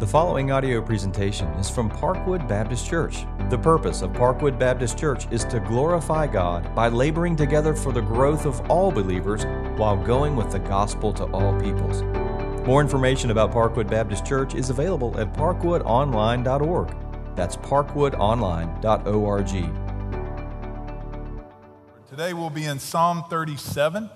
The following audio presentation is from Parkwood Baptist Church. The purpose of Parkwood Baptist Church is to glorify God by laboring together for the growth of all believers while going with the gospel to all peoples. More information about Parkwood Baptist Church is available at parkwoodonline.org. That's parkwoodonline.org. Today we'll be in Psalm 37. If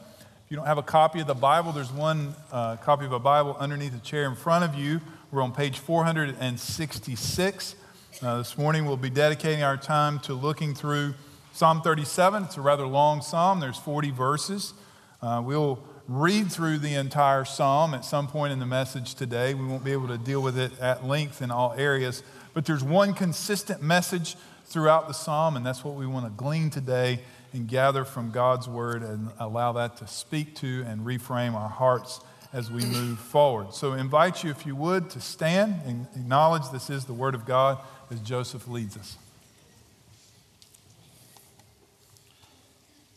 you don't have a copy of the Bible, there's one uh, copy of a Bible underneath the chair in front of you. We're on page 466. Uh, this morning we'll be dedicating our time to looking through Psalm 37. It's a rather long psalm, there's 40 verses. Uh, we'll read through the entire psalm at some point in the message today. We won't be able to deal with it at length in all areas, but there's one consistent message throughout the psalm, and that's what we want to glean today and gather from God's word and allow that to speak to and reframe our hearts as we move forward. So, I invite you, if you would, to stand and acknowledge this is the Word of God as Joseph leads us.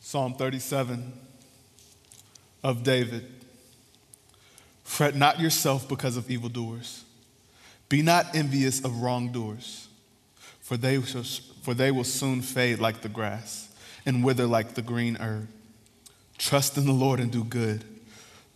Psalm 37 of David. Fret not yourself because of evildoers. Be not envious of wrongdoers, for they, shall, for they will soon fade like the grass and wither like the green herb. Trust in the Lord and do good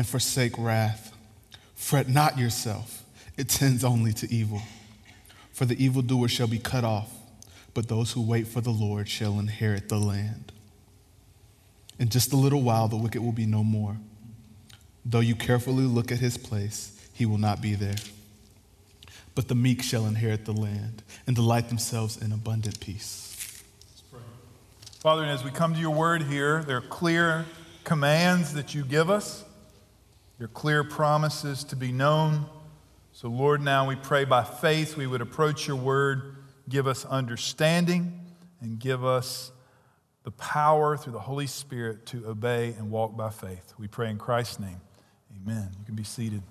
and forsake wrath. Fret not yourself, it tends only to evil. For the evildoer shall be cut off, but those who wait for the Lord shall inherit the land. In just a little while, the wicked will be no more. Though you carefully look at his place, he will not be there. But the meek shall inherit the land and delight themselves in abundant peace. Father, and as we come to your word here, there are clear commands that you give us your clear promises to be known. So, Lord, now we pray by faith we would approach your word, give us understanding, and give us the power through the Holy Spirit to obey and walk by faith. We pray in Christ's name. Amen. You can be seated.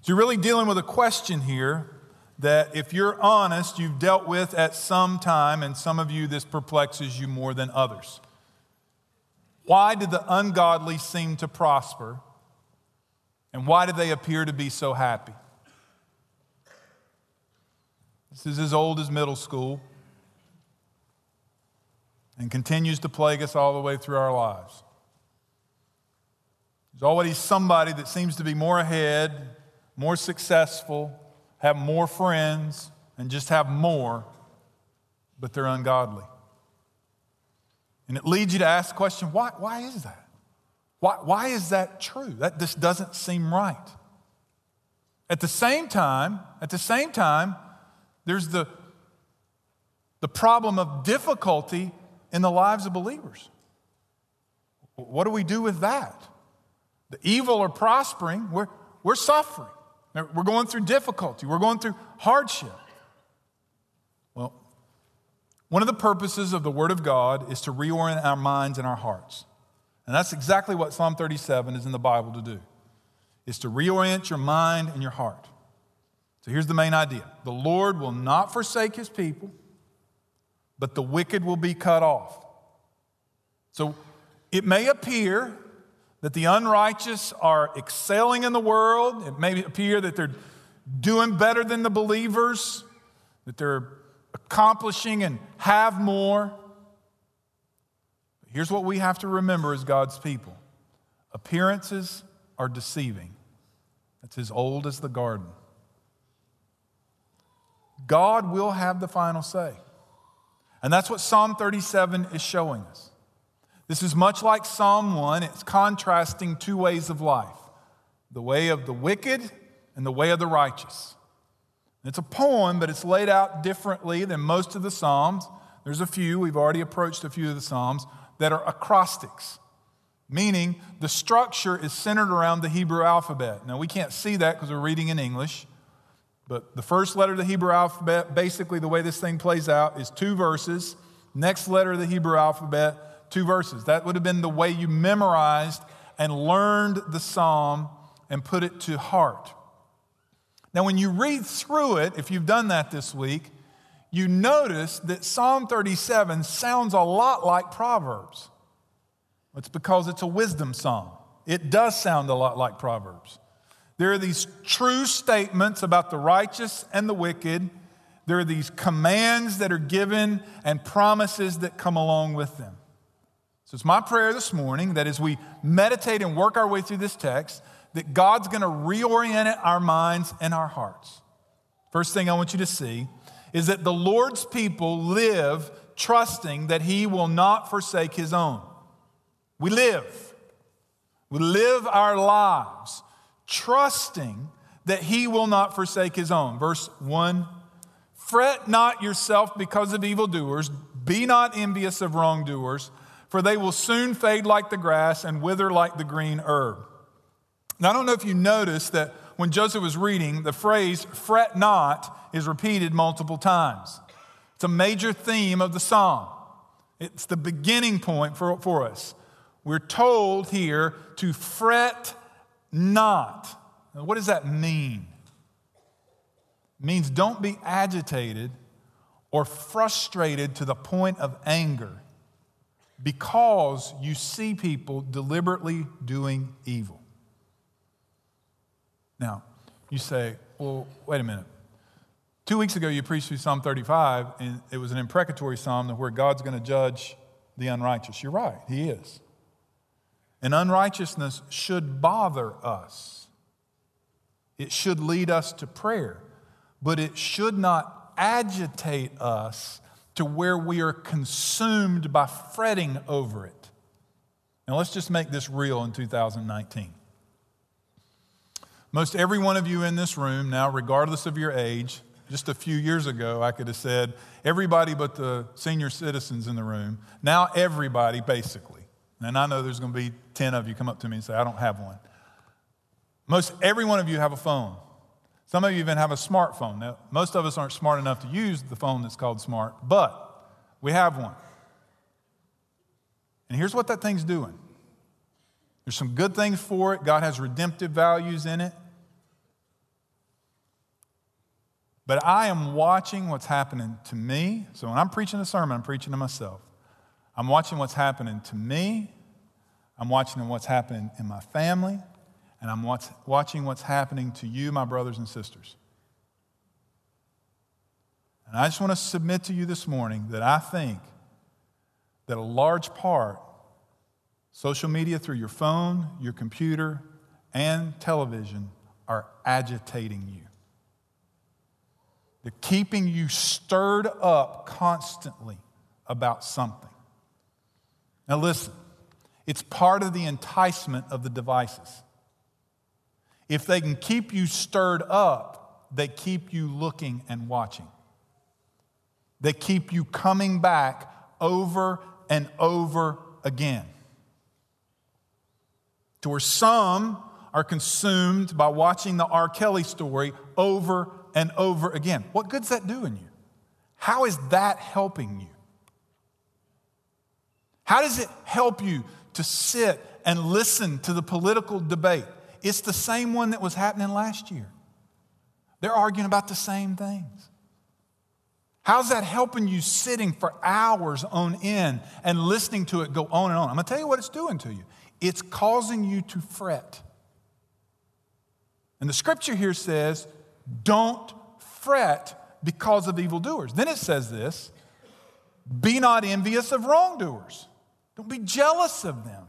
So, you're really dealing with a question here that, if you're honest, you've dealt with at some time, and some of you this perplexes you more than others. Why did the ungodly seem to prosper? And why do they appear to be so happy? This is as old as middle school and continues to plague us all the way through our lives. There's always somebody that seems to be more ahead, more successful, have more friends, and just have more, but they're ungodly. And it leads you to ask the question why, why is that? Why, why is that true? That just doesn't seem right. At the same time, at the same time, there's the, the problem of difficulty in the lives of believers. What do we do with that? The evil are prospering, we're, we're suffering. We're going through difficulty, we're going through hardship. One of the purposes of the Word of God is to reorient our minds and our hearts. And that's exactly what Psalm 37 is in the Bible to do. Is to reorient your mind and your heart. So here's the main idea. The Lord will not forsake his people, but the wicked will be cut off. So it may appear that the unrighteous are excelling in the world. It may appear that they're doing better than the believers, that they're accomplishing and have more. Here's what we have to remember as God's people appearances are deceiving. That's as old as the garden. God will have the final say. And that's what Psalm 37 is showing us. This is much like Psalm 1, it's contrasting two ways of life the way of the wicked and the way of the righteous. It's a poem, but it's laid out differently than most of the Psalms. There's a few, we've already approached a few of the Psalms, that are acrostics, meaning the structure is centered around the Hebrew alphabet. Now, we can't see that because we're reading in English, But the first letter of the Hebrew alphabet, basically the way this thing plays out, is two verses. Next letter of the Hebrew alphabet, two verses. That would have been the way you memorized and learned the psalm and put it to heart. Now, when you read through it, if you've done that this week, you notice that Psalm 37 sounds a lot like Proverbs. It's because it's a wisdom psalm. It does sound a lot like Proverbs. There are these true statements about the righteous and the wicked. There are these commands that are given and promises that come along with them. So it's my prayer this morning that as we meditate and work our way through this text, that God's going to reorient our minds and our hearts. First thing I want you to see is that the Lord's people live trusting that He will not forsake His own. We live. We live our lives trusting that He will not forsake His own. Verse 1 Fret not yourself because of evildoers, be not envious of wrongdoers, for they will soon fade like the grass and wither like the green herb. Now, I don't know if you noticed that when Joseph was reading, the phrase fret not is repeated multiple times. It's a major theme of the psalm, it's the beginning point for, for us. We're told here to fret not. Now, what does that mean? It means don't be agitated or frustrated to the point of anger because you see people deliberately doing evil. Now, you say, well, wait a minute. Two weeks ago, you preached through Psalm 35, and it was an imprecatory psalm where God's going to judge the unrighteous. You're right, He is. And unrighteousness should bother us, it should lead us to prayer, but it should not agitate us to where we are consumed by fretting over it. Now, let's just make this real in 2019. Most every one of you in this room now, regardless of your age, just a few years ago, I could have said everybody but the senior citizens in the room. Now, everybody, basically. And I know there's going to be 10 of you come up to me and say, I don't have one. Most every one of you have a phone. Some of you even have a smartphone. Now, most of us aren't smart enough to use the phone that's called smart, but we have one. And here's what that thing's doing there's some good things for it, God has redemptive values in it. But I am watching what's happening to me. So when I'm preaching a sermon, I'm preaching to myself. I'm watching what's happening to me. I'm watching what's happening in my family. And I'm watch, watching what's happening to you, my brothers and sisters. And I just want to submit to you this morning that I think that a large part, social media through your phone, your computer, and television, are agitating you. They're keeping you stirred up constantly about something. Now, listen, it's part of the enticement of the devices. If they can keep you stirred up, they keep you looking and watching. They keep you coming back over and over again. To where some are consumed by watching the R. Kelly story over and over again. What good's that doing you? How is that helping you? How does it help you to sit and listen to the political debate? It's the same one that was happening last year. They're arguing about the same things. How's that helping you sitting for hours on end and listening to it go on and on? I'm going to tell you what it's doing to you. It's causing you to fret. And the scripture here says don't fret because of evildoers. Then it says this be not envious of wrongdoers, don't be jealous of them.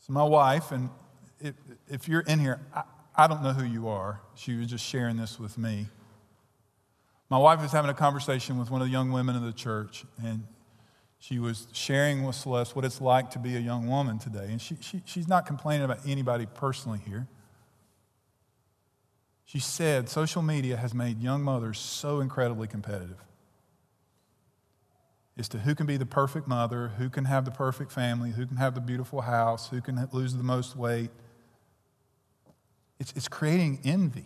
So, my wife, and if, if you're in here, I, I don't know who you are. She was just sharing this with me. My wife was having a conversation with one of the young women of the church, and she was sharing with Celeste what it's like to be a young woman today. And she, she, she's not complaining about anybody personally here. She said social media has made young mothers so incredibly competitive as to who can be the perfect mother, who can have the perfect family, who can have the beautiful house, who can lose the most weight. It's, it's creating envy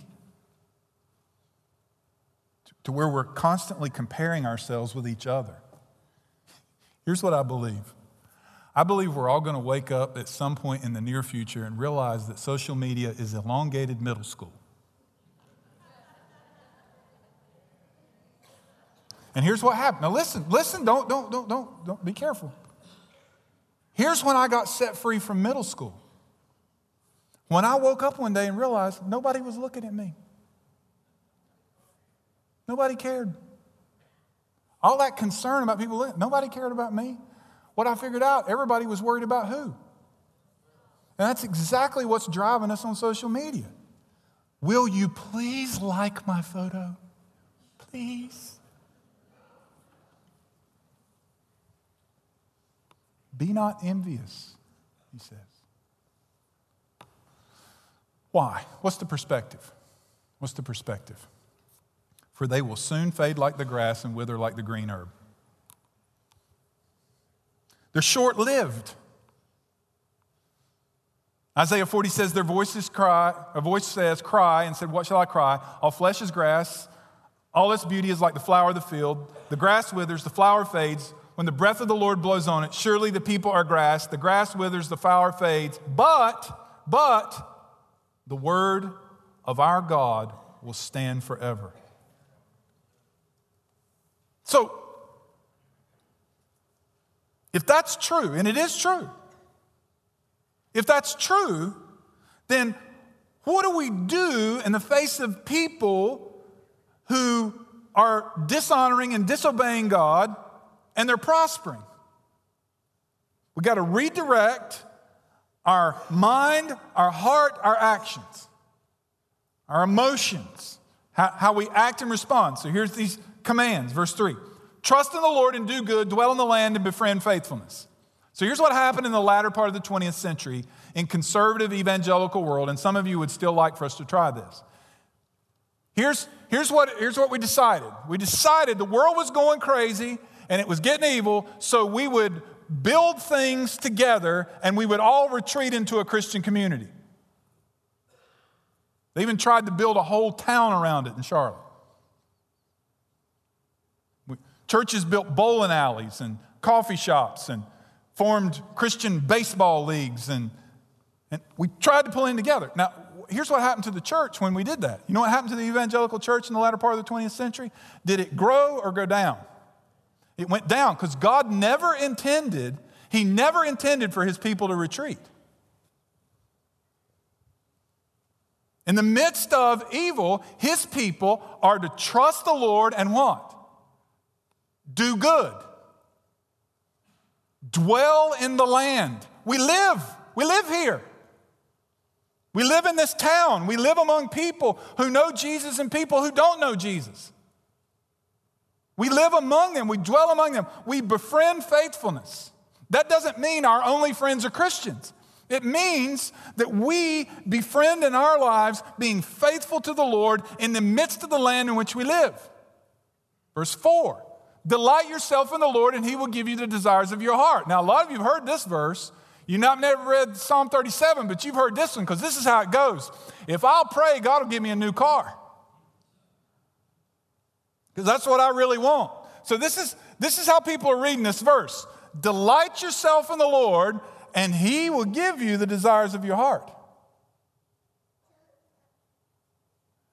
to where we're constantly comparing ourselves with each other. Here's what I believe I believe we're all going to wake up at some point in the near future and realize that social media is elongated middle school. And here's what happened. Now listen, listen, don't, don't, don't, don't, don't be careful. Here's when I got set free from middle school. When I woke up one day and realized nobody was looking at me. Nobody cared. All that concern about people, nobody cared about me. What I figured out, everybody was worried about who? And that's exactly what's driving us on social media. Will you please like my photo? Please. Be not envious, he says. Why? What's the perspective? What's the perspective? For they will soon fade like the grass and wither like the green herb. They're short lived. Isaiah 40 says, Their voices cry, a voice says, Cry, and said, What shall I cry? All flesh is grass, all its beauty is like the flower of the field. The grass withers, the flower fades, when the breath of the Lord blows on it, surely the people are grass. The grass withers, the flower fades. But, but, the word of our God will stand forever. So, if that's true, and it is true, if that's true, then what do we do in the face of people who are dishonoring and disobeying God and they're prospering. We got to redirect our mind, our heart, our actions, our emotions, how, how we act and respond. So here's these commands, verse 3 Trust in the Lord and do good, dwell in the land and befriend faithfulness. So here's what happened in the latter part of the 20th century in conservative evangelical world, and some of you would still like for us to try this. Here's, here's, what, here's what we decided. We decided the world was going crazy and it was getting evil, so we would build things together and we would all retreat into a Christian community. They even tried to build a whole town around it in Charlotte. Churches built bowling alleys and coffee shops and formed Christian baseball leagues, and, and we tried to pull in together. Now, here's what happened to the church when we did that. You know what happened to the evangelical church in the latter part of the 20th century? Did it grow or go down? It went down because God never intended, He never intended for His people to retreat. In the midst of evil, His people are to trust the Lord and what? Do good. Dwell in the land. We live. We live here. We live in this town. We live among people who know Jesus and people who don't know Jesus. We live among them, we dwell among them, we befriend faithfulness. That doesn't mean our only friends are Christians. It means that we befriend in our lives being faithful to the Lord in the midst of the land in which we live. Verse 4 Delight yourself in the Lord, and he will give you the desires of your heart. Now, a lot of you have heard this verse. You've not never read Psalm 37, but you've heard this one because this is how it goes. If I'll pray, God will give me a new car because that's what I really want. So this is this is how people are reading this verse. Delight yourself in the Lord, and he will give you the desires of your heart.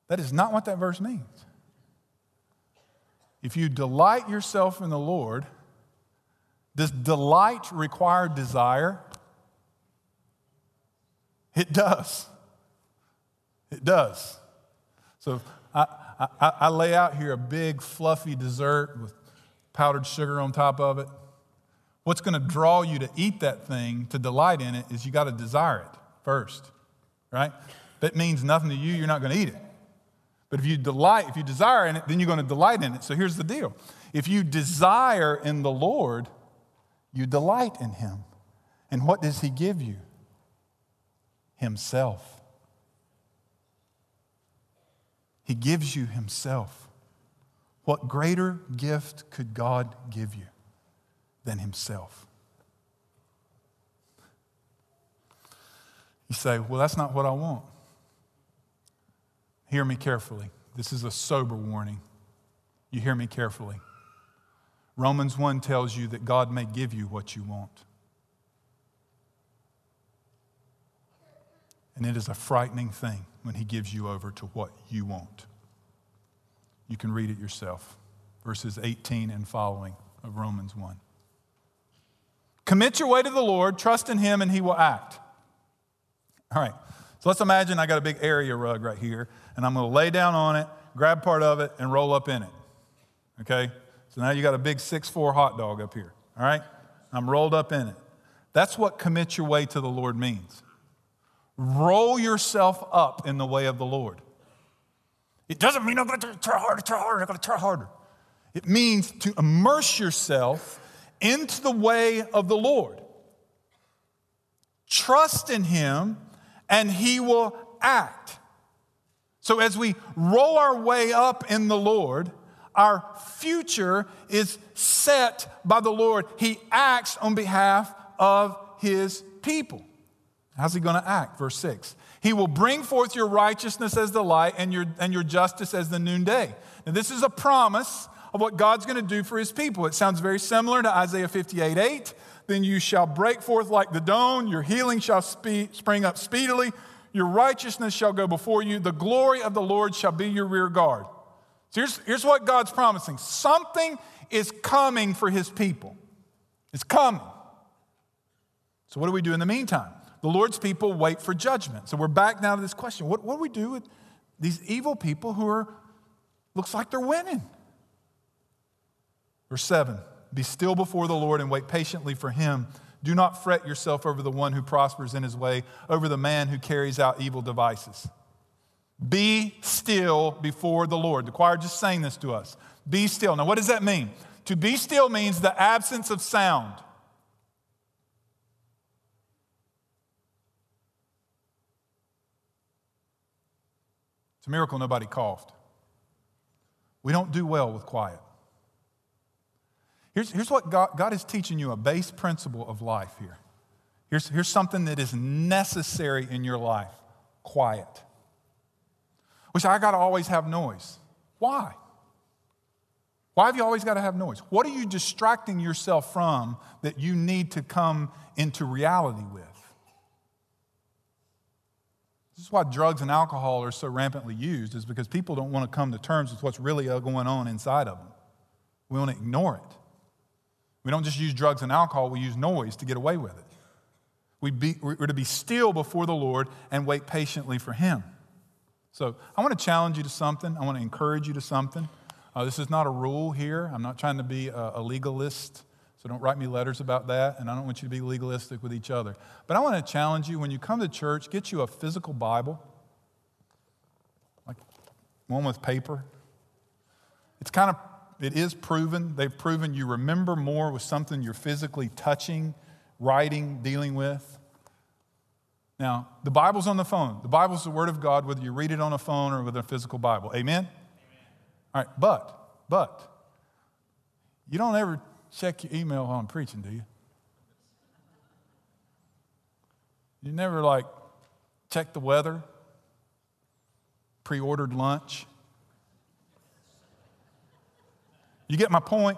That is not what that verse means. If you delight yourself in the Lord, does delight require desire? It does. It does. So I, I, I, lay out here a big, fluffy dessert with powdered sugar on top of it. What's going to draw you to eat that thing, to delight in it, is you got to desire it first, right? That means nothing to you, you're not going to eat it. But if you delight, if you desire in it, then you're going to delight in it. So here's the deal if you desire in the Lord, you delight in Him. And what does He give you? Himself. He gives you Himself. What greater gift could God give you than Himself? You say, Well, that's not what I want. Hear me carefully. This is a sober warning. You hear me carefully. Romans 1 tells you that God may give you what you want. And it is a frightening thing when He gives you over to what you want. You can read it yourself. Verses 18 and following of Romans 1. Commit your way to the Lord, trust in Him, and He will act. All right, so let's imagine I got a big area rug right here, and I'm going to lay down on it, grab part of it, and roll up in it. Okay? So now you got a big six-four hot dog up here. All right? I'm rolled up in it. That's what commit your way to the Lord means. Roll yourself up in the way of the Lord. It doesn't mean I'm going to try harder, try harder, I'm going to try harder. It means to immerse yourself into the way of the Lord. Trust in Him, and He will act. So, as we roll our way up in the Lord, our future is set by the Lord. He acts on behalf of His people. How's He going to act? Verse 6 He will bring forth your righteousness as the light and your, and your justice as the noonday. Now, this is a promise of what God's going to do for his people. It sounds very similar to Isaiah 58 8. Then you shall break forth like the dawn, your healing shall spring up speedily, your righteousness shall go before you, the glory of the Lord shall be your rear guard. So here's, here's what God's promising something is coming for his people. It's coming. So, what do we do in the meantime? The Lord's people wait for judgment. So, we're back now to this question what, what do we do with these evil people who are, looks like they're winning? Verse 7 Be still before the Lord and wait patiently for him. Do not fret yourself over the one who prospers in his way, over the man who carries out evil devices. Be still before the Lord. The choir just sang this to us. Be still. Now, what does that mean? To be still means the absence of sound. It's a miracle nobody coughed. We don't do well with quiet. Here's, here's what God, God is teaching you a base principle of life here. Here's, here's something that is necessary in your life quiet. Which I got to always have noise. Why? Why have you always got to have noise? What are you distracting yourself from that you need to come into reality with? This is why drugs and alcohol are so rampantly used, is because people don't want to come to terms with what's really going on inside of them. We want to ignore it. We don't just use drugs and alcohol, we use noise to get away with it. We be, we're to be still before the Lord and wait patiently for Him. So I want to challenge you to something. I want to encourage you to something. Uh, this is not a rule here. I'm not trying to be a, a legalist, so don't write me letters about that. And I don't want you to be legalistic with each other. But I want to challenge you when you come to church, get you a physical Bible, like one with paper. It's kind of it is proven. They've proven you remember more with something you're physically touching, writing, dealing with. Now, the Bible's on the phone. The Bible's the Word of God, whether you read it on a phone or with a physical Bible. Amen? Amen? All right, but, but, you don't ever check your email while I'm preaching, do you? You never like check the weather, pre ordered lunch. You get my point?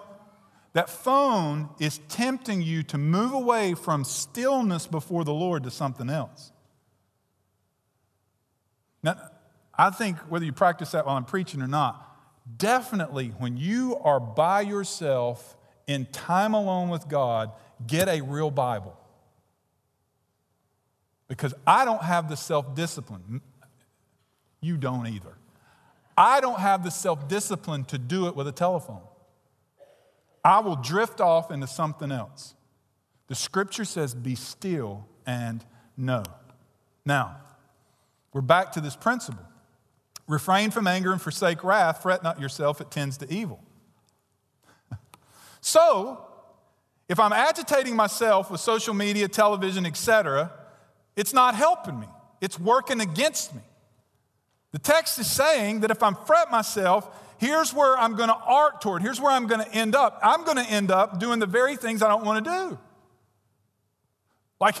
That phone is tempting you to move away from stillness before the Lord to something else. Now, I think whether you practice that while I'm preaching or not, definitely when you are by yourself in time alone with God, get a real Bible. Because I don't have the self discipline. You don't either. I don't have the self discipline to do it with a telephone. I will drift off into something else. The scripture says, Be still and know. Now, we're back to this principle. Refrain from anger and forsake wrath. Fret not yourself, it tends to evil. So, if I'm agitating myself with social media, television, etc., it's not helping me. It's working against me. The text is saying that if I'm fret myself, here's where I'm going to arc toward. Here's where I'm going to end up. I'm going to end up doing the very things I don't want to do. Like,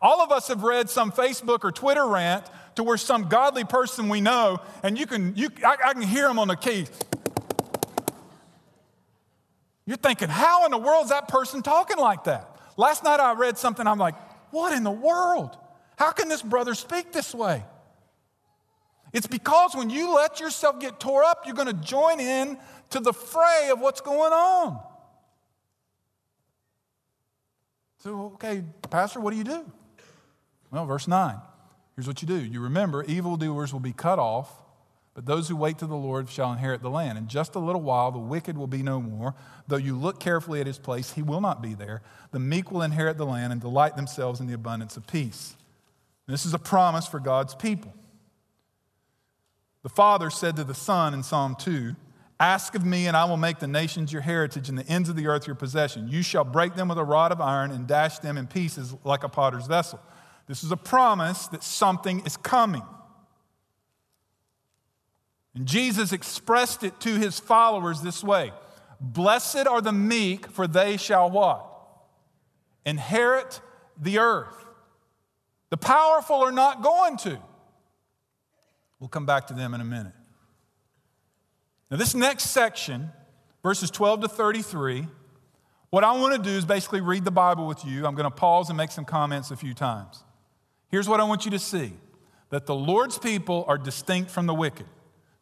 All of us have read some Facebook or Twitter rant to where some godly person we know, and you can, you, I, I can hear them on the key. You're thinking, how in the world is that person talking like that? Last night I read something, I'm like, what in the world? How can this brother speak this way? It's because when you let yourself get tore up, you're going to join in to the fray of what's going on. So, okay, Pastor, what do you do? Well, verse 9. Here's what you do. You remember, evildoers will be cut off, but those who wait to the Lord shall inherit the land. In just a little while, the wicked will be no more. Though you look carefully at his place, he will not be there. The meek will inherit the land and delight themselves in the abundance of peace. This is a promise for God's people. The Father said to the Son in Psalm 2 Ask of me, and I will make the nations your heritage and the ends of the earth your possession. You shall break them with a rod of iron and dash them in pieces like a potter's vessel. This is a promise that something is coming. And Jesus expressed it to his followers this way Blessed are the meek, for they shall what? Inherit the earth. The powerful are not going to. We'll come back to them in a minute. Now, this next section, verses 12 to 33, what I want to do is basically read the Bible with you. I'm going to pause and make some comments a few times. Here's what I want you to see that the Lord's people are distinct from the wicked.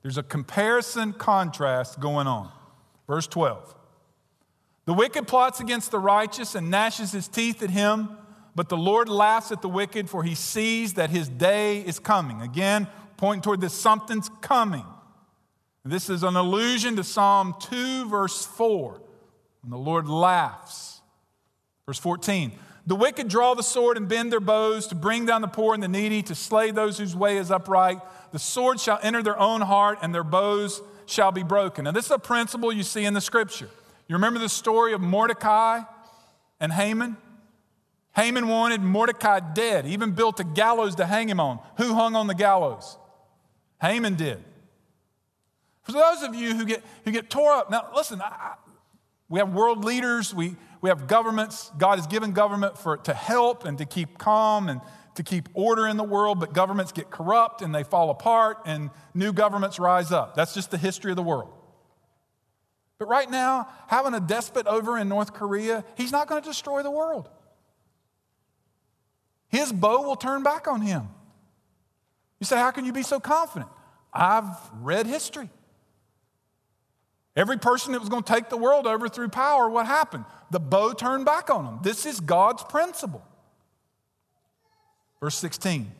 There's a comparison contrast going on. Verse 12 The wicked plots against the righteous and gnashes his teeth at him, but the Lord laughs at the wicked, for he sees that his day is coming. Again, pointing toward this something's coming. This is an allusion to Psalm 2, verse 4, when the Lord laughs. Verse 14 The wicked draw the sword and bend their bows to bring down the poor and the needy, to slay those whose way is upright. The sword shall enter their own heart, and their bows shall be broken. Now, this is a principle you see in the scripture. You remember the story of Mordecai and Haman? Haman wanted Mordecai dead, he even built a gallows to hang him on. Who hung on the gallows? Haman did. For those of you who get, who get tore up, now listen, I, we have world leaders, we, we have governments. God has given government for, to help and to keep calm and to keep order in the world, but governments get corrupt and they fall apart and new governments rise up. That's just the history of the world. But right now, having a despot over in North Korea, he's not going to destroy the world. His bow will turn back on him. You say, How can you be so confident? I've read history. Every person that was going to take the world over through power, what happened? The bow turned back on them. This is God's principle. Verse 16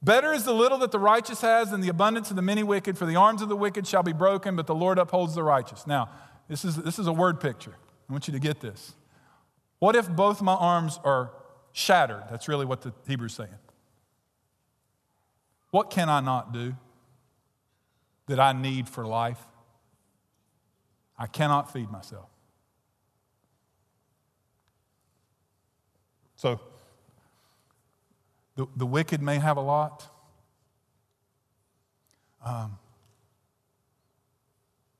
Better is the little that the righteous has than the abundance of the many wicked, for the arms of the wicked shall be broken, but the Lord upholds the righteous. Now, this is, this is a word picture. I want you to get this. What if both my arms are shattered? That's really what the Hebrew's saying. What can I not do that I need for life? I cannot feed myself. So, the, the wicked may have a lot. Um,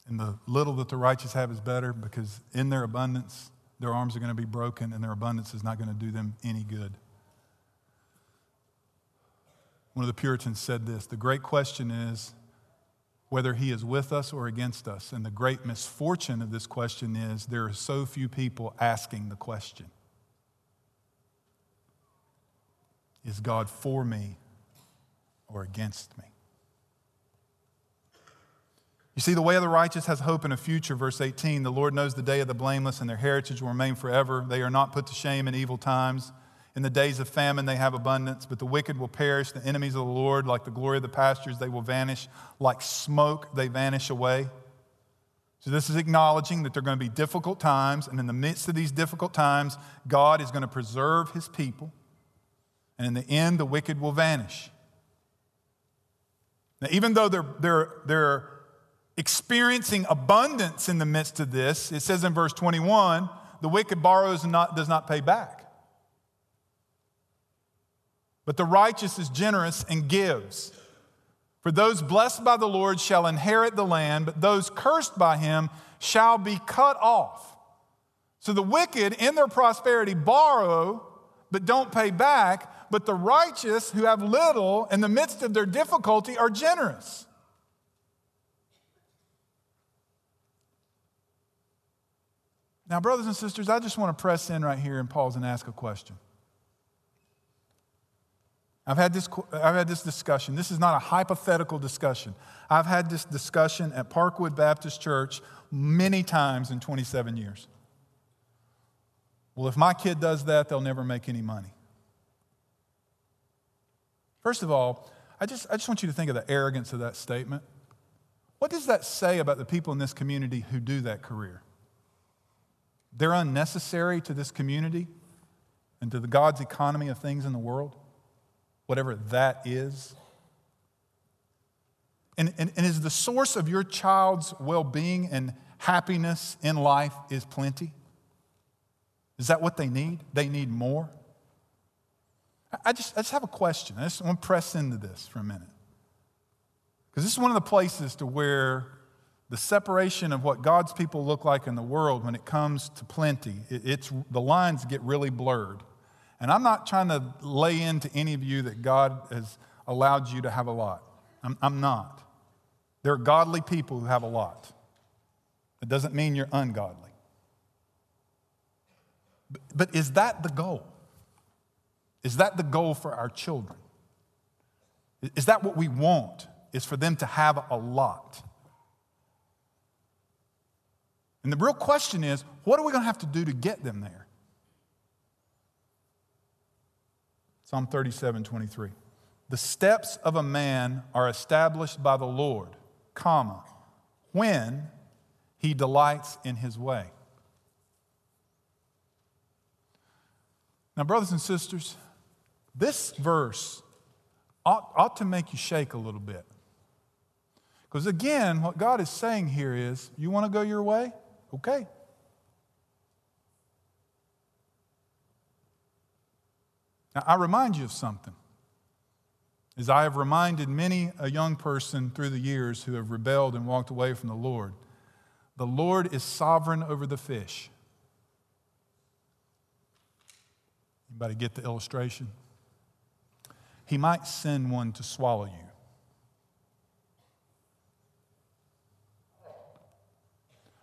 and the little that the righteous have is better because in their abundance, their arms are going to be broken and their abundance is not going to do them any good. One of the Puritans said this The great question is whether he is with us or against us. And the great misfortune of this question is there are so few people asking the question Is God for me or against me? You see, the way of the righteous has hope in a future. Verse 18 The Lord knows the day of the blameless, and their heritage will remain forever. They are not put to shame in evil times. In the days of famine, they have abundance, but the wicked will perish. The enemies of the Lord, like the glory of the pastures, they will vanish. Like smoke, they vanish away. So, this is acknowledging that there are going to be difficult times, and in the midst of these difficult times, God is going to preserve his people, and in the end, the wicked will vanish. Now, even though they're, they're, they're experiencing abundance in the midst of this, it says in verse 21 the wicked borrows and not, does not pay back. But the righteous is generous and gives. For those blessed by the Lord shall inherit the land, but those cursed by him shall be cut off. So the wicked, in their prosperity, borrow, but don't pay back. but the righteous who have little in the midst of their difficulty are generous. Now, brothers and sisters, I just want to press in right here and pause and ask a question. I've had this, I've had this discussion. This is not a hypothetical discussion. I've had this discussion at Parkwood Baptist Church many times in 27 years. Well, if my kid does that, they'll never make any money. First of all, I just, I just want you to think of the arrogance of that statement. What does that say about the people in this community who do that career? They're unnecessary to this community and to the God's economy of things in the world, whatever that is. And, and, and is the source of your child's well being and happiness in life is plenty? Is that what they need? They need more? I just, I just have a question. I just want to press into this for a minute. Because this is one of the places to where the separation of what God's people look like in the world when it comes to plenty, it, it's, the lines get really blurred. And I'm not trying to lay into any of you that God has allowed you to have a lot. I'm, I'm not. There are godly people who have a lot. It doesn't mean you're ungodly. But, but is that the goal? Is that the goal for our children? Is that what we want? Is for them to have a lot? And the real question is what are we going to have to do to get them there? Psalm 37 23. The steps of a man are established by the Lord, comma, when he delights in his way. Now, brothers and sisters, this verse ought, ought to make you shake a little bit. Because again, what God is saying here is you want to go your way? Okay. Now, I remind you of something. As I have reminded many a young person through the years who have rebelled and walked away from the Lord, the Lord is sovereign over the fish. Anybody get the illustration? He might send one to swallow you.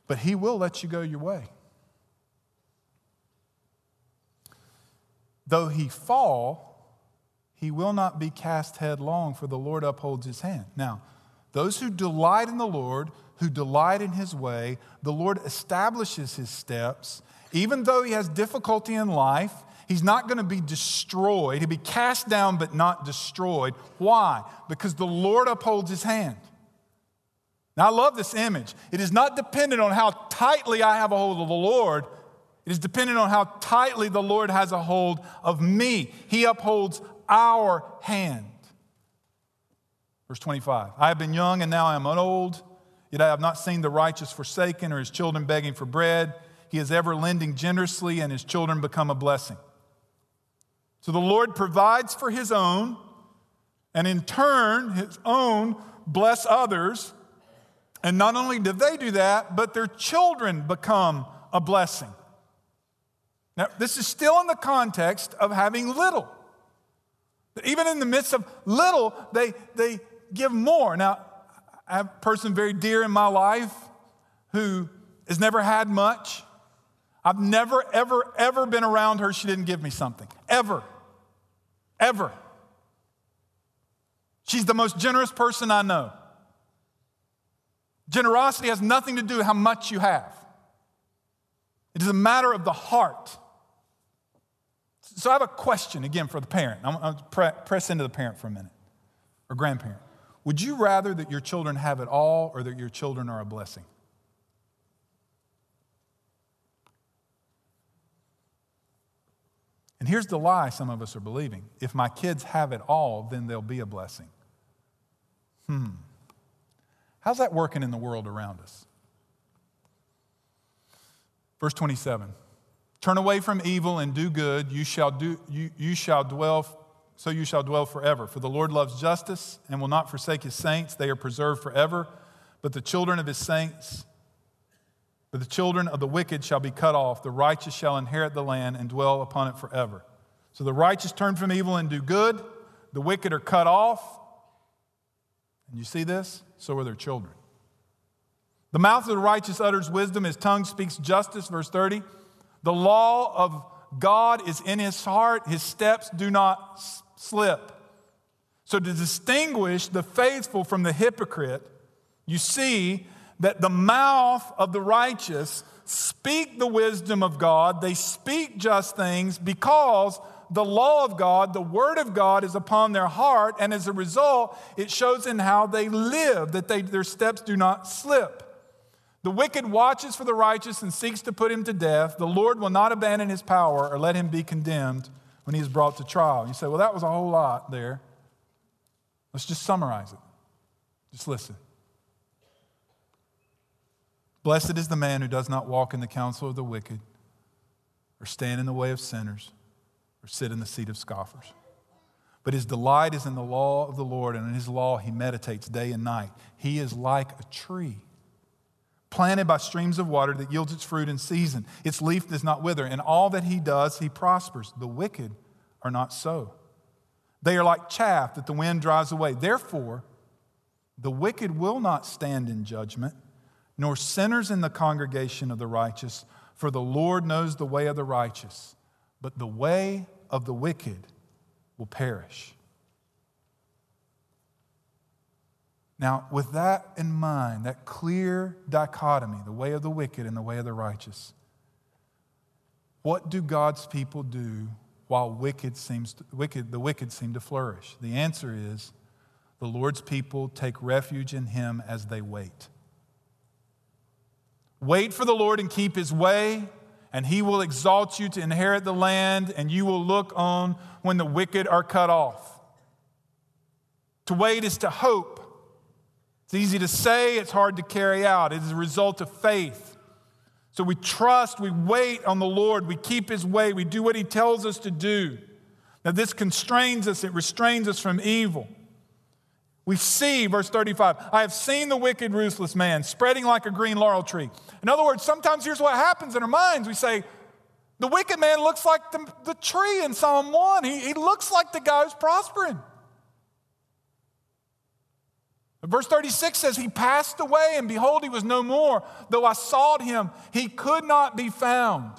But He will let you go your way. Though he fall, he will not be cast headlong, for the Lord upholds his hand. Now, those who delight in the Lord, who delight in his way, the Lord establishes his steps. Even though he has difficulty in life, he's not going to be destroyed. He'll be cast down, but not destroyed. Why? Because the Lord upholds his hand. Now, I love this image. It is not dependent on how tightly I have a hold of the Lord, it is dependent on how tightly the Lord has a hold of me. He upholds our hand. Verse 25 I have been young and now I am old, yet I have not seen the righteous forsaken or his children begging for bread. He is ever lending generously, and his children become a blessing. So the Lord provides for his own, and in turn, his own bless others. And not only do they do that, but their children become a blessing. Now, this is still in the context of having little. Even in the midst of little, they, they give more. Now, I have a person very dear in my life who has never had much. I've never, ever, ever been around her. She didn't give me something. Ever. Ever. She's the most generous person I know. Generosity has nothing to do with how much you have, it is a matter of the heart. So I have a question again for the parent. I'm, press into the parent for a minute or grandparent. Would you rather that your children have it all or that your children are a blessing? And here's the lie some of us are believing if my kids have it all, then they'll be a blessing. Hmm. How's that working in the world around us? Verse 27 Turn away from evil and do good. You shall, do, you, you shall dwell, so you shall dwell forever. For the Lord loves justice and will not forsake his saints. They are preserved forever. But the children of his saints, but the children of the wicked shall be cut off. The righteous shall inherit the land and dwell upon it forever. So the righteous turn from evil and do good, the wicked are cut off. And you see this? So are their children. The mouth of the righteous utters wisdom, his tongue speaks justice. Verse 30. The law of God is in his heart, his steps do not slip. So, to distinguish the faithful from the hypocrite, you see that the mouth of the righteous speak the wisdom of God, they speak just things because the law of God, the word of God is upon their heart, and as a result, it shows in how they live, that they, their steps do not slip. The wicked watches for the righteous and seeks to put him to death. The Lord will not abandon his power or let him be condemned when he is brought to trial. You say, well, that was a whole lot there. Let's just summarize it. Just listen. Blessed is the man who does not walk in the counsel of the wicked, or stand in the way of sinners, or sit in the seat of scoffers. But his delight is in the law of the Lord, and in his law he meditates day and night. He is like a tree planted by streams of water that yields its fruit in season. Its leaf does not wither, and all that he does, he prospers. The wicked are not so. They are like chaff that the wind drives away. Therefore, the wicked will not stand in judgment, nor sinners in the congregation of the righteous, for the Lord knows the way of the righteous, but the way of the wicked will perish. Now, with that in mind, that clear dichotomy, the way of the wicked and the way of the righteous, what do God's people do while wicked seems to, wicked, the wicked seem to flourish? The answer is the Lord's people take refuge in Him as they wait. Wait for the Lord and keep His way, and He will exalt you to inherit the land, and you will look on when the wicked are cut off. To wait is to hope. It's easy to say, it's hard to carry out. It is a result of faith. So we trust, we wait on the Lord, we keep His way, we do what He tells us to do. Now, this constrains us, it restrains us from evil. We see, verse 35, I have seen the wicked, ruthless man spreading like a green laurel tree. In other words, sometimes here's what happens in our minds. We say, the wicked man looks like the, the tree in Psalm 1. He, he looks like the guy who's prospering. Verse 36 says, He passed away, and behold, he was no more. Though I sought him, he could not be found.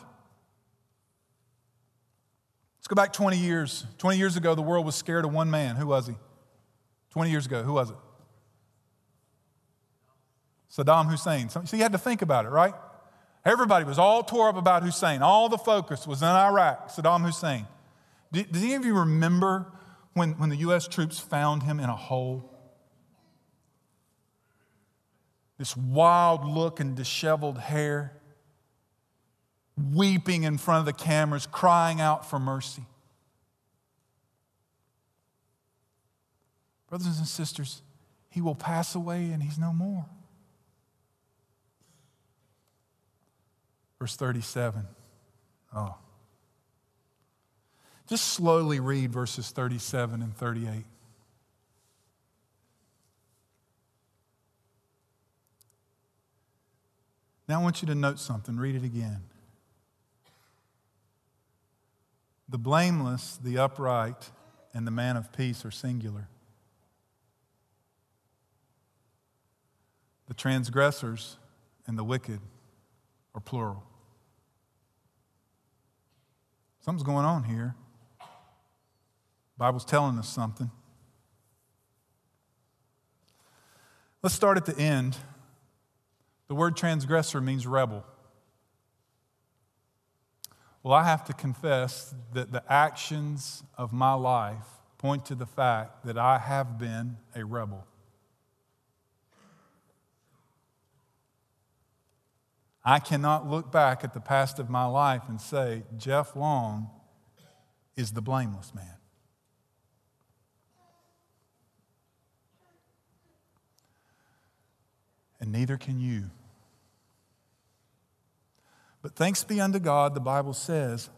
Let's go back 20 years. 20 years ago, the world was scared of one man. Who was he? 20 years ago, who was it? Saddam Hussein. So you had to think about it, right? Everybody was all tore up about Hussein. All the focus was in Iraq, Saddam Hussein. Does any of you remember when, when the U.S. troops found him in a hole? This wild look and disheveled hair, weeping in front of the cameras, crying out for mercy. Brothers and sisters, he will pass away and he's no more. Verse 37. Oh. Just slowly read verses 37 and 38. Now I want you to note something. Read it again. The blameless, the upright, and the man of peace are singular. The transgressors and the wicked are plural. Something's going on here. The Bible's telling us something. Let's start at the end. The word transgressor means rebel. Well, I have to confess that the actions of my life point to the fact that I have been a rebel. I cannot look back at the past of my life and say, Jeff Long is the blameless man. And neither can you. But thanks be unto God, the Bible says,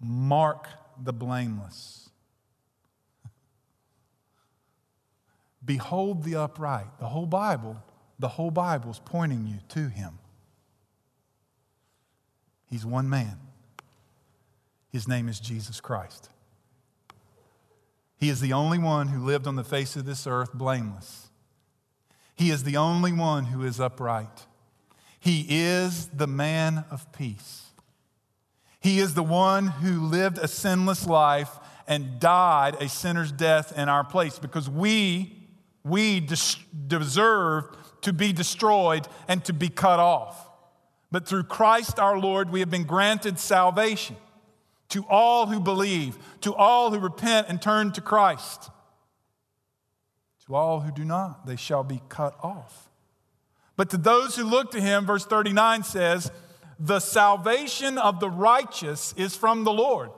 mark the blameless. Behold the upright. The whole Bible, the whole Bible is pointing you to him. He's one man. His name is Jesus Christ. He is the only one who lived on the face of this earth blameless. He is the only one who is upright. He is the man of peace. He is the one who lived a sinless life and died a sinner's death in our place because we, we des- deserve to be destroyed and to be cut off. But through Christ our Lord, we have been granted salvation to all who believe, to all who repent and turn to Christ. To all who do not, they shall be cut off. But to those who look to him, verse 39 says, the salvation of the righteous is from the Lord.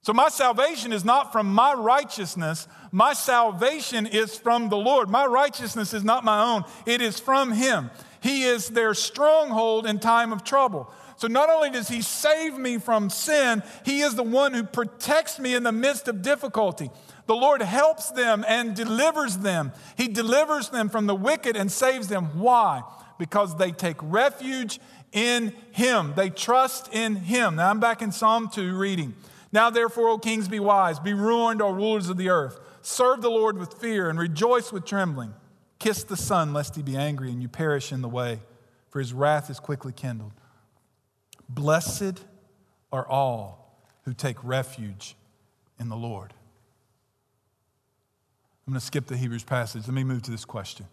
So my salvation is not from my righteousness. My salvation is from the Lord. My righteousness is not my own, it is from Him. He is their stronghold in time of trouble. So not only does He save me from sin, He is the one who protects me in the midst of difficulty. The Lord helps them and delivers them. He delivers them from the wicked and saves them. Why? Because they take refuge in Him. They trust in Him. Now I'm back in Psalm 2 reading. Now, therefore, O kings, be wise, be ruined, O rulers of the earth. Serve the Lord with fear and rejoice with trembling. Kiss the Son, lest he be angry and you perish in the way, for his wrath is quickly kindled. Blessed are all who take refuge in the Lord. I'm going to skip the Hebrews passage. Let me move to this question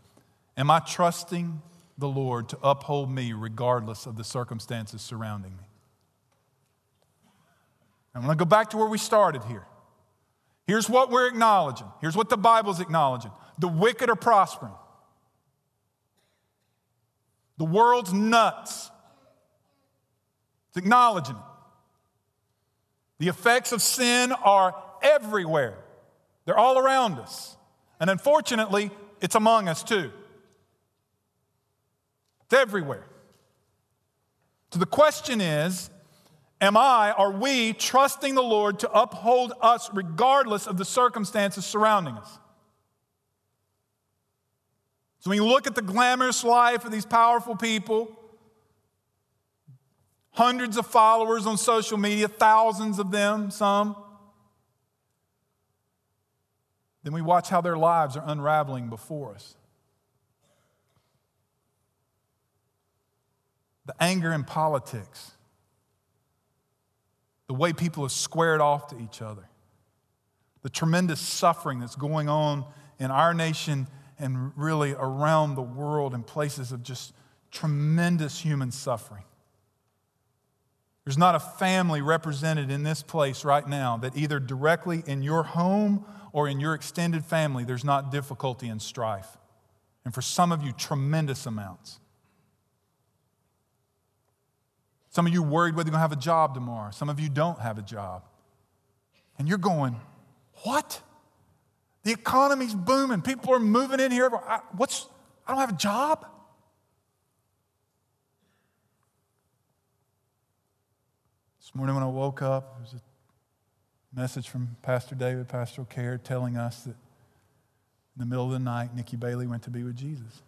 Am I trusting the Lord to uphold me regardless of the circumstances surrounding me? I'm going to go back to where we started here. Here's what we're acknowledging. Here's what the Bible's acknowledging the wicked are prospering, the world's nuts. It's acknowledging it. The effects of sin are everywhere, they're all around us. And unfortunately, it's among us too. It's everywhere. So the question is Am I, are we trusting the Lord to uphold us regardless of the circumstances surrounding us? So when you look at the glamorous life of these powerful people, hundreds of followers on social media, thousands of them, some, then we watch how their lives are unraveling before us. The anger in politics the way people are squared off to each other, the tremendous suffering that's going on in our nation and really around the world in places of just tremendous human suffering. There's not a family represented in this place right now that either directly in your home or in your extended family, there's not difficulty and strife. And for some of you, tremendous amounts. Some of you worried whether you're going to have a job tomorrow. Some of you don't have a job. And you're going, what? The economy's booming. People are moving in here. What's, I don't have a job? This morning when I woke up, there was a message from Pastor David, Pastoral Care, telling us that in the middle of the night, Nikki Bailey went to be with Jesus.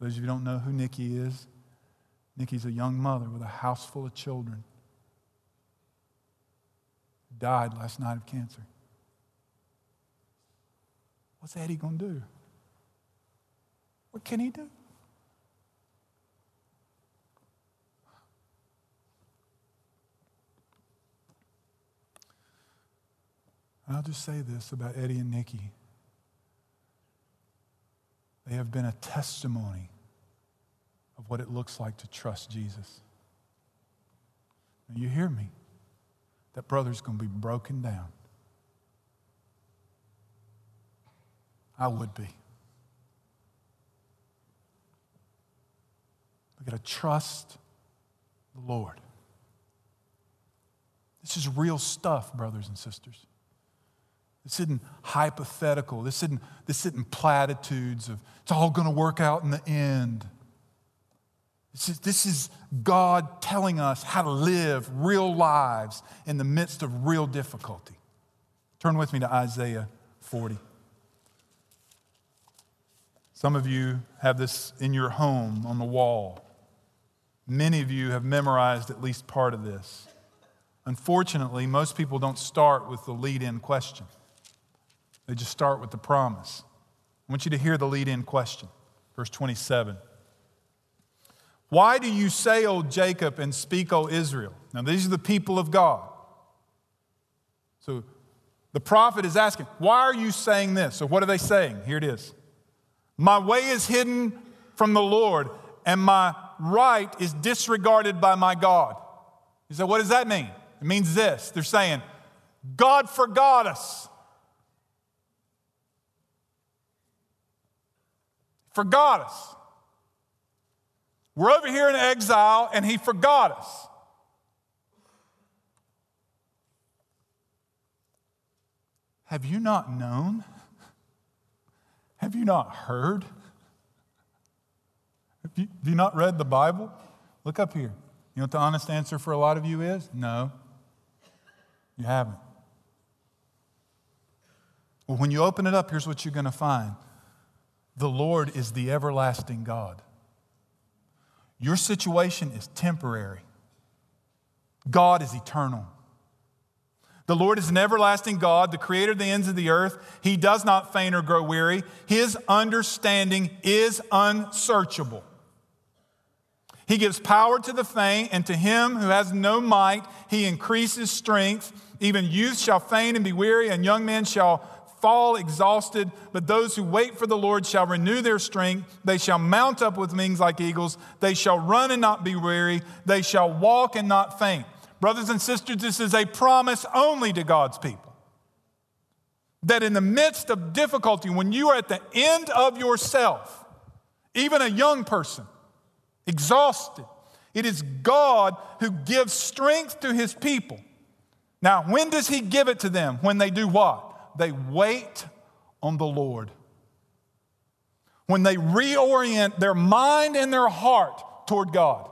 Those of you don't know who Nikki is, Nikki's a young mother with a house full of children. Died last night of cancer. What's Eddie going to do? What can he do? I'll just say this about Eddie and Nikki. They have been a testimony of what it looks like to trust Jesus. Now, you hear me? That brother's going to be broken down. I would be. We got to trust the Lord. This is real stuff, brothers and sisters. This isn't hypothetical. This isn't, this isn't platitudes of it's all going to work out in the end. This is, this is God telling us how to live real lives in the midst of real difficulty. Turn with me to Isaiah 40. Some of you have this in your home on the wall. Many of you have memorized at least part of this. Unfortunately, most people don't start with the lead in question, they just start with the promise. I want you to hear the lead in question. Verse 27. Why do you say, O Jacob, and speak, O Israel? Now, these are the people of God. So the prophet is asking, Why are you saying this? So, what are they saying? Here it is My way is hidden from the Lord, and my right is disregarded by my God. You say, What does that mean? It means this they're saying, God forgot us. Forgot us. We're over here in exile, and He forgot us. Have you not known? Have you not heard? Have you, have you not read the Bible? Look up here. You know what the honest answer for a lot of you is? No, you haven't. Well, when you open it up, here's what you're going to find the Lord is the everlasting God. Your situation is temporary, God is eternal. The Lord is an everlasting God, the creator of the ends of the earth. He does not faint or grow weary. His understanding is unsearchable. He gives power to the faint, and to him who has no might, he increases strength. Even youth shall faint and be weary, and young men shall fall exhausted. But those who wait for the Lord shall renew their strength. They shall mount up with wings like eagles. They shall run and not be weary. They shall walk and not faint. Brothers and sisters, this is a promise only to God's people. That in the midst of difficulty, when you are at the end of yourself, even a young person, exhausted, it is God who gives strength to his people. Now, when does he give it to them? When they do what? They wait on the Lord. When they reorient their mind and their heart toward God.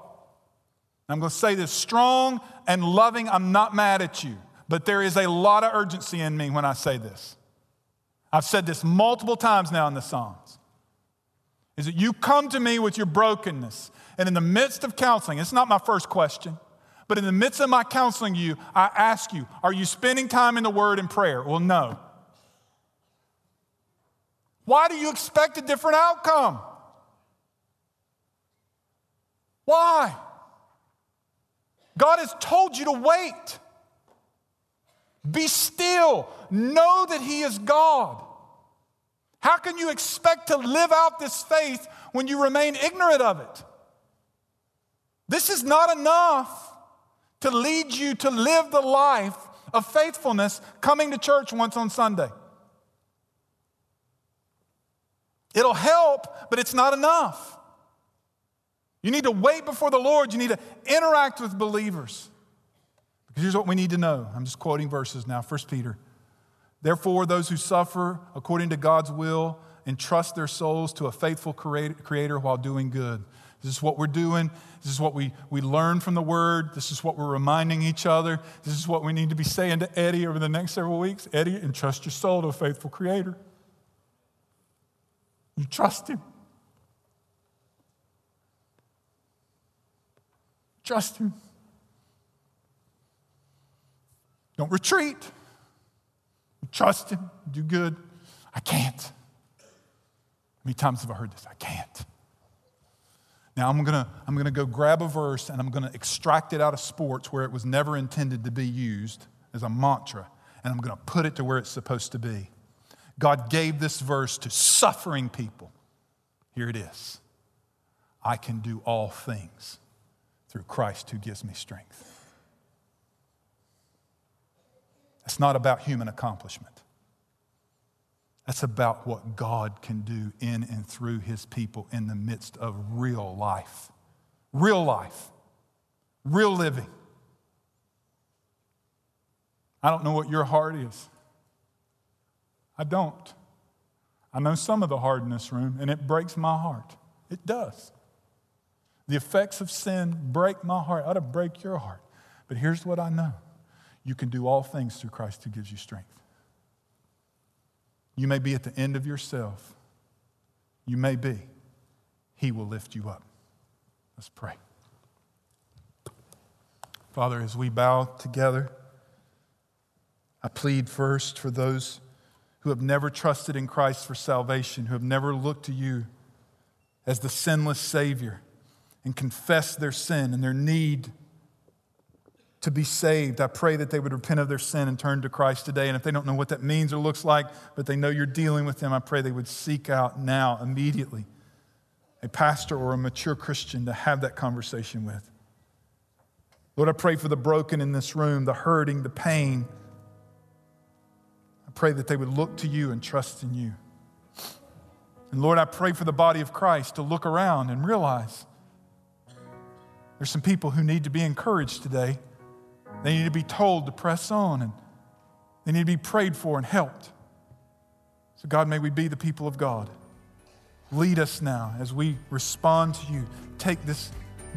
I'm going to say this strong and loving. I'm not mad at you, but there is a lot of urgency in me when I say this. I've said this multiple times now in the Psalms. Is that you come to me with your brokenness, and in the midst of counseling, it's not my first question, but in the midst of my counseling you, I ask you, are you spending time in the Word and prayer? Well, no. Why do you expect a different outcome? Why? God has told you to wait. Be still. Know that He is God. How can you expect to live out this faith when you remain ignorant of it? This is not enough to lead you to live the life of faithfulness coming to church once on Sunday. It'll help, but it's not enough. You need to wait before the Lord. You need to interact with believers. Because here's what we need to know. I'm just quoting verses now. 1 Peter. Therefore, those who suffer according to God's will entrust their souls to a faithful creator while doing good. This is what we're doing. This is what we, we learn from the word. This is what we're reminding each other. This is what we need to be saying to Eddie over the next several weeks. Eddie, entrust your soul to a faithful creator. You trust him. Trust Him. Don't retreat. Trust Him. Do good. I can't. How many times have I heard this? I can't. Now I'm gonna, I'm gonna go grab a verse and I'm gonna extract it out of sports where it was never intended to be used as a mantra, and I'm gonna put it to where it's supposed to be. God gave this verse to suffering people. Here it is I can do all things through Christ who gives me strength. It's not about human accomplishment. That's about what God can do in and through his people in the midst of real life. Real life. Real living. I don't know what your heart is. I don't. I know some of the heart in this room, and it breaks my heart. It does. The effects of sin break my heart. I ought to break your heart. But here's what I know you can do all things through Christ who gives you strength. You may be at the end of yourself. You may be. He will lift you up. Let's pray. Father, as we bow together, I plead first for those who have never trusted in Christ for salvation, who have never looked to you as the sinless Savior and confessed their sin and their need to be saved. I pray that they would repent of their sin and turn to Christ today. And if they don't know what that means or looks like, but they know you're dealing with them, I pray they would seek out now, immediately, a pastor or a mature Christian to have that conversation with. Lord, I pray for the broken in this room, the hurting, the pain. Pray that they would look to you and trust in you. And Lord, I pray for the body of Christ to look around and realize there's some people who need to be encouraged today. They need to be told to press on and they need to be prayed for and helped. So, God, may we be the people of God. Lead us now as we respond to you. Take this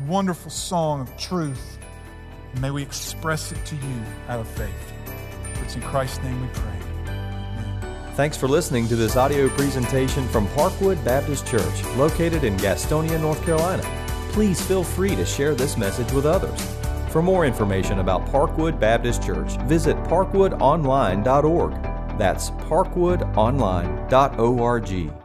wonderful song of truth and may we express it to you out of faith. It's in Christ's name we pray. Thanks for listening to this audio presentation from Parkwood Baptist Church, located in Gastonia, North Carolina. Please feel free to share this message with others. For more information about Parkwood Baptist Church, visit parkwoodonline.org. That's parkwoodonline.org.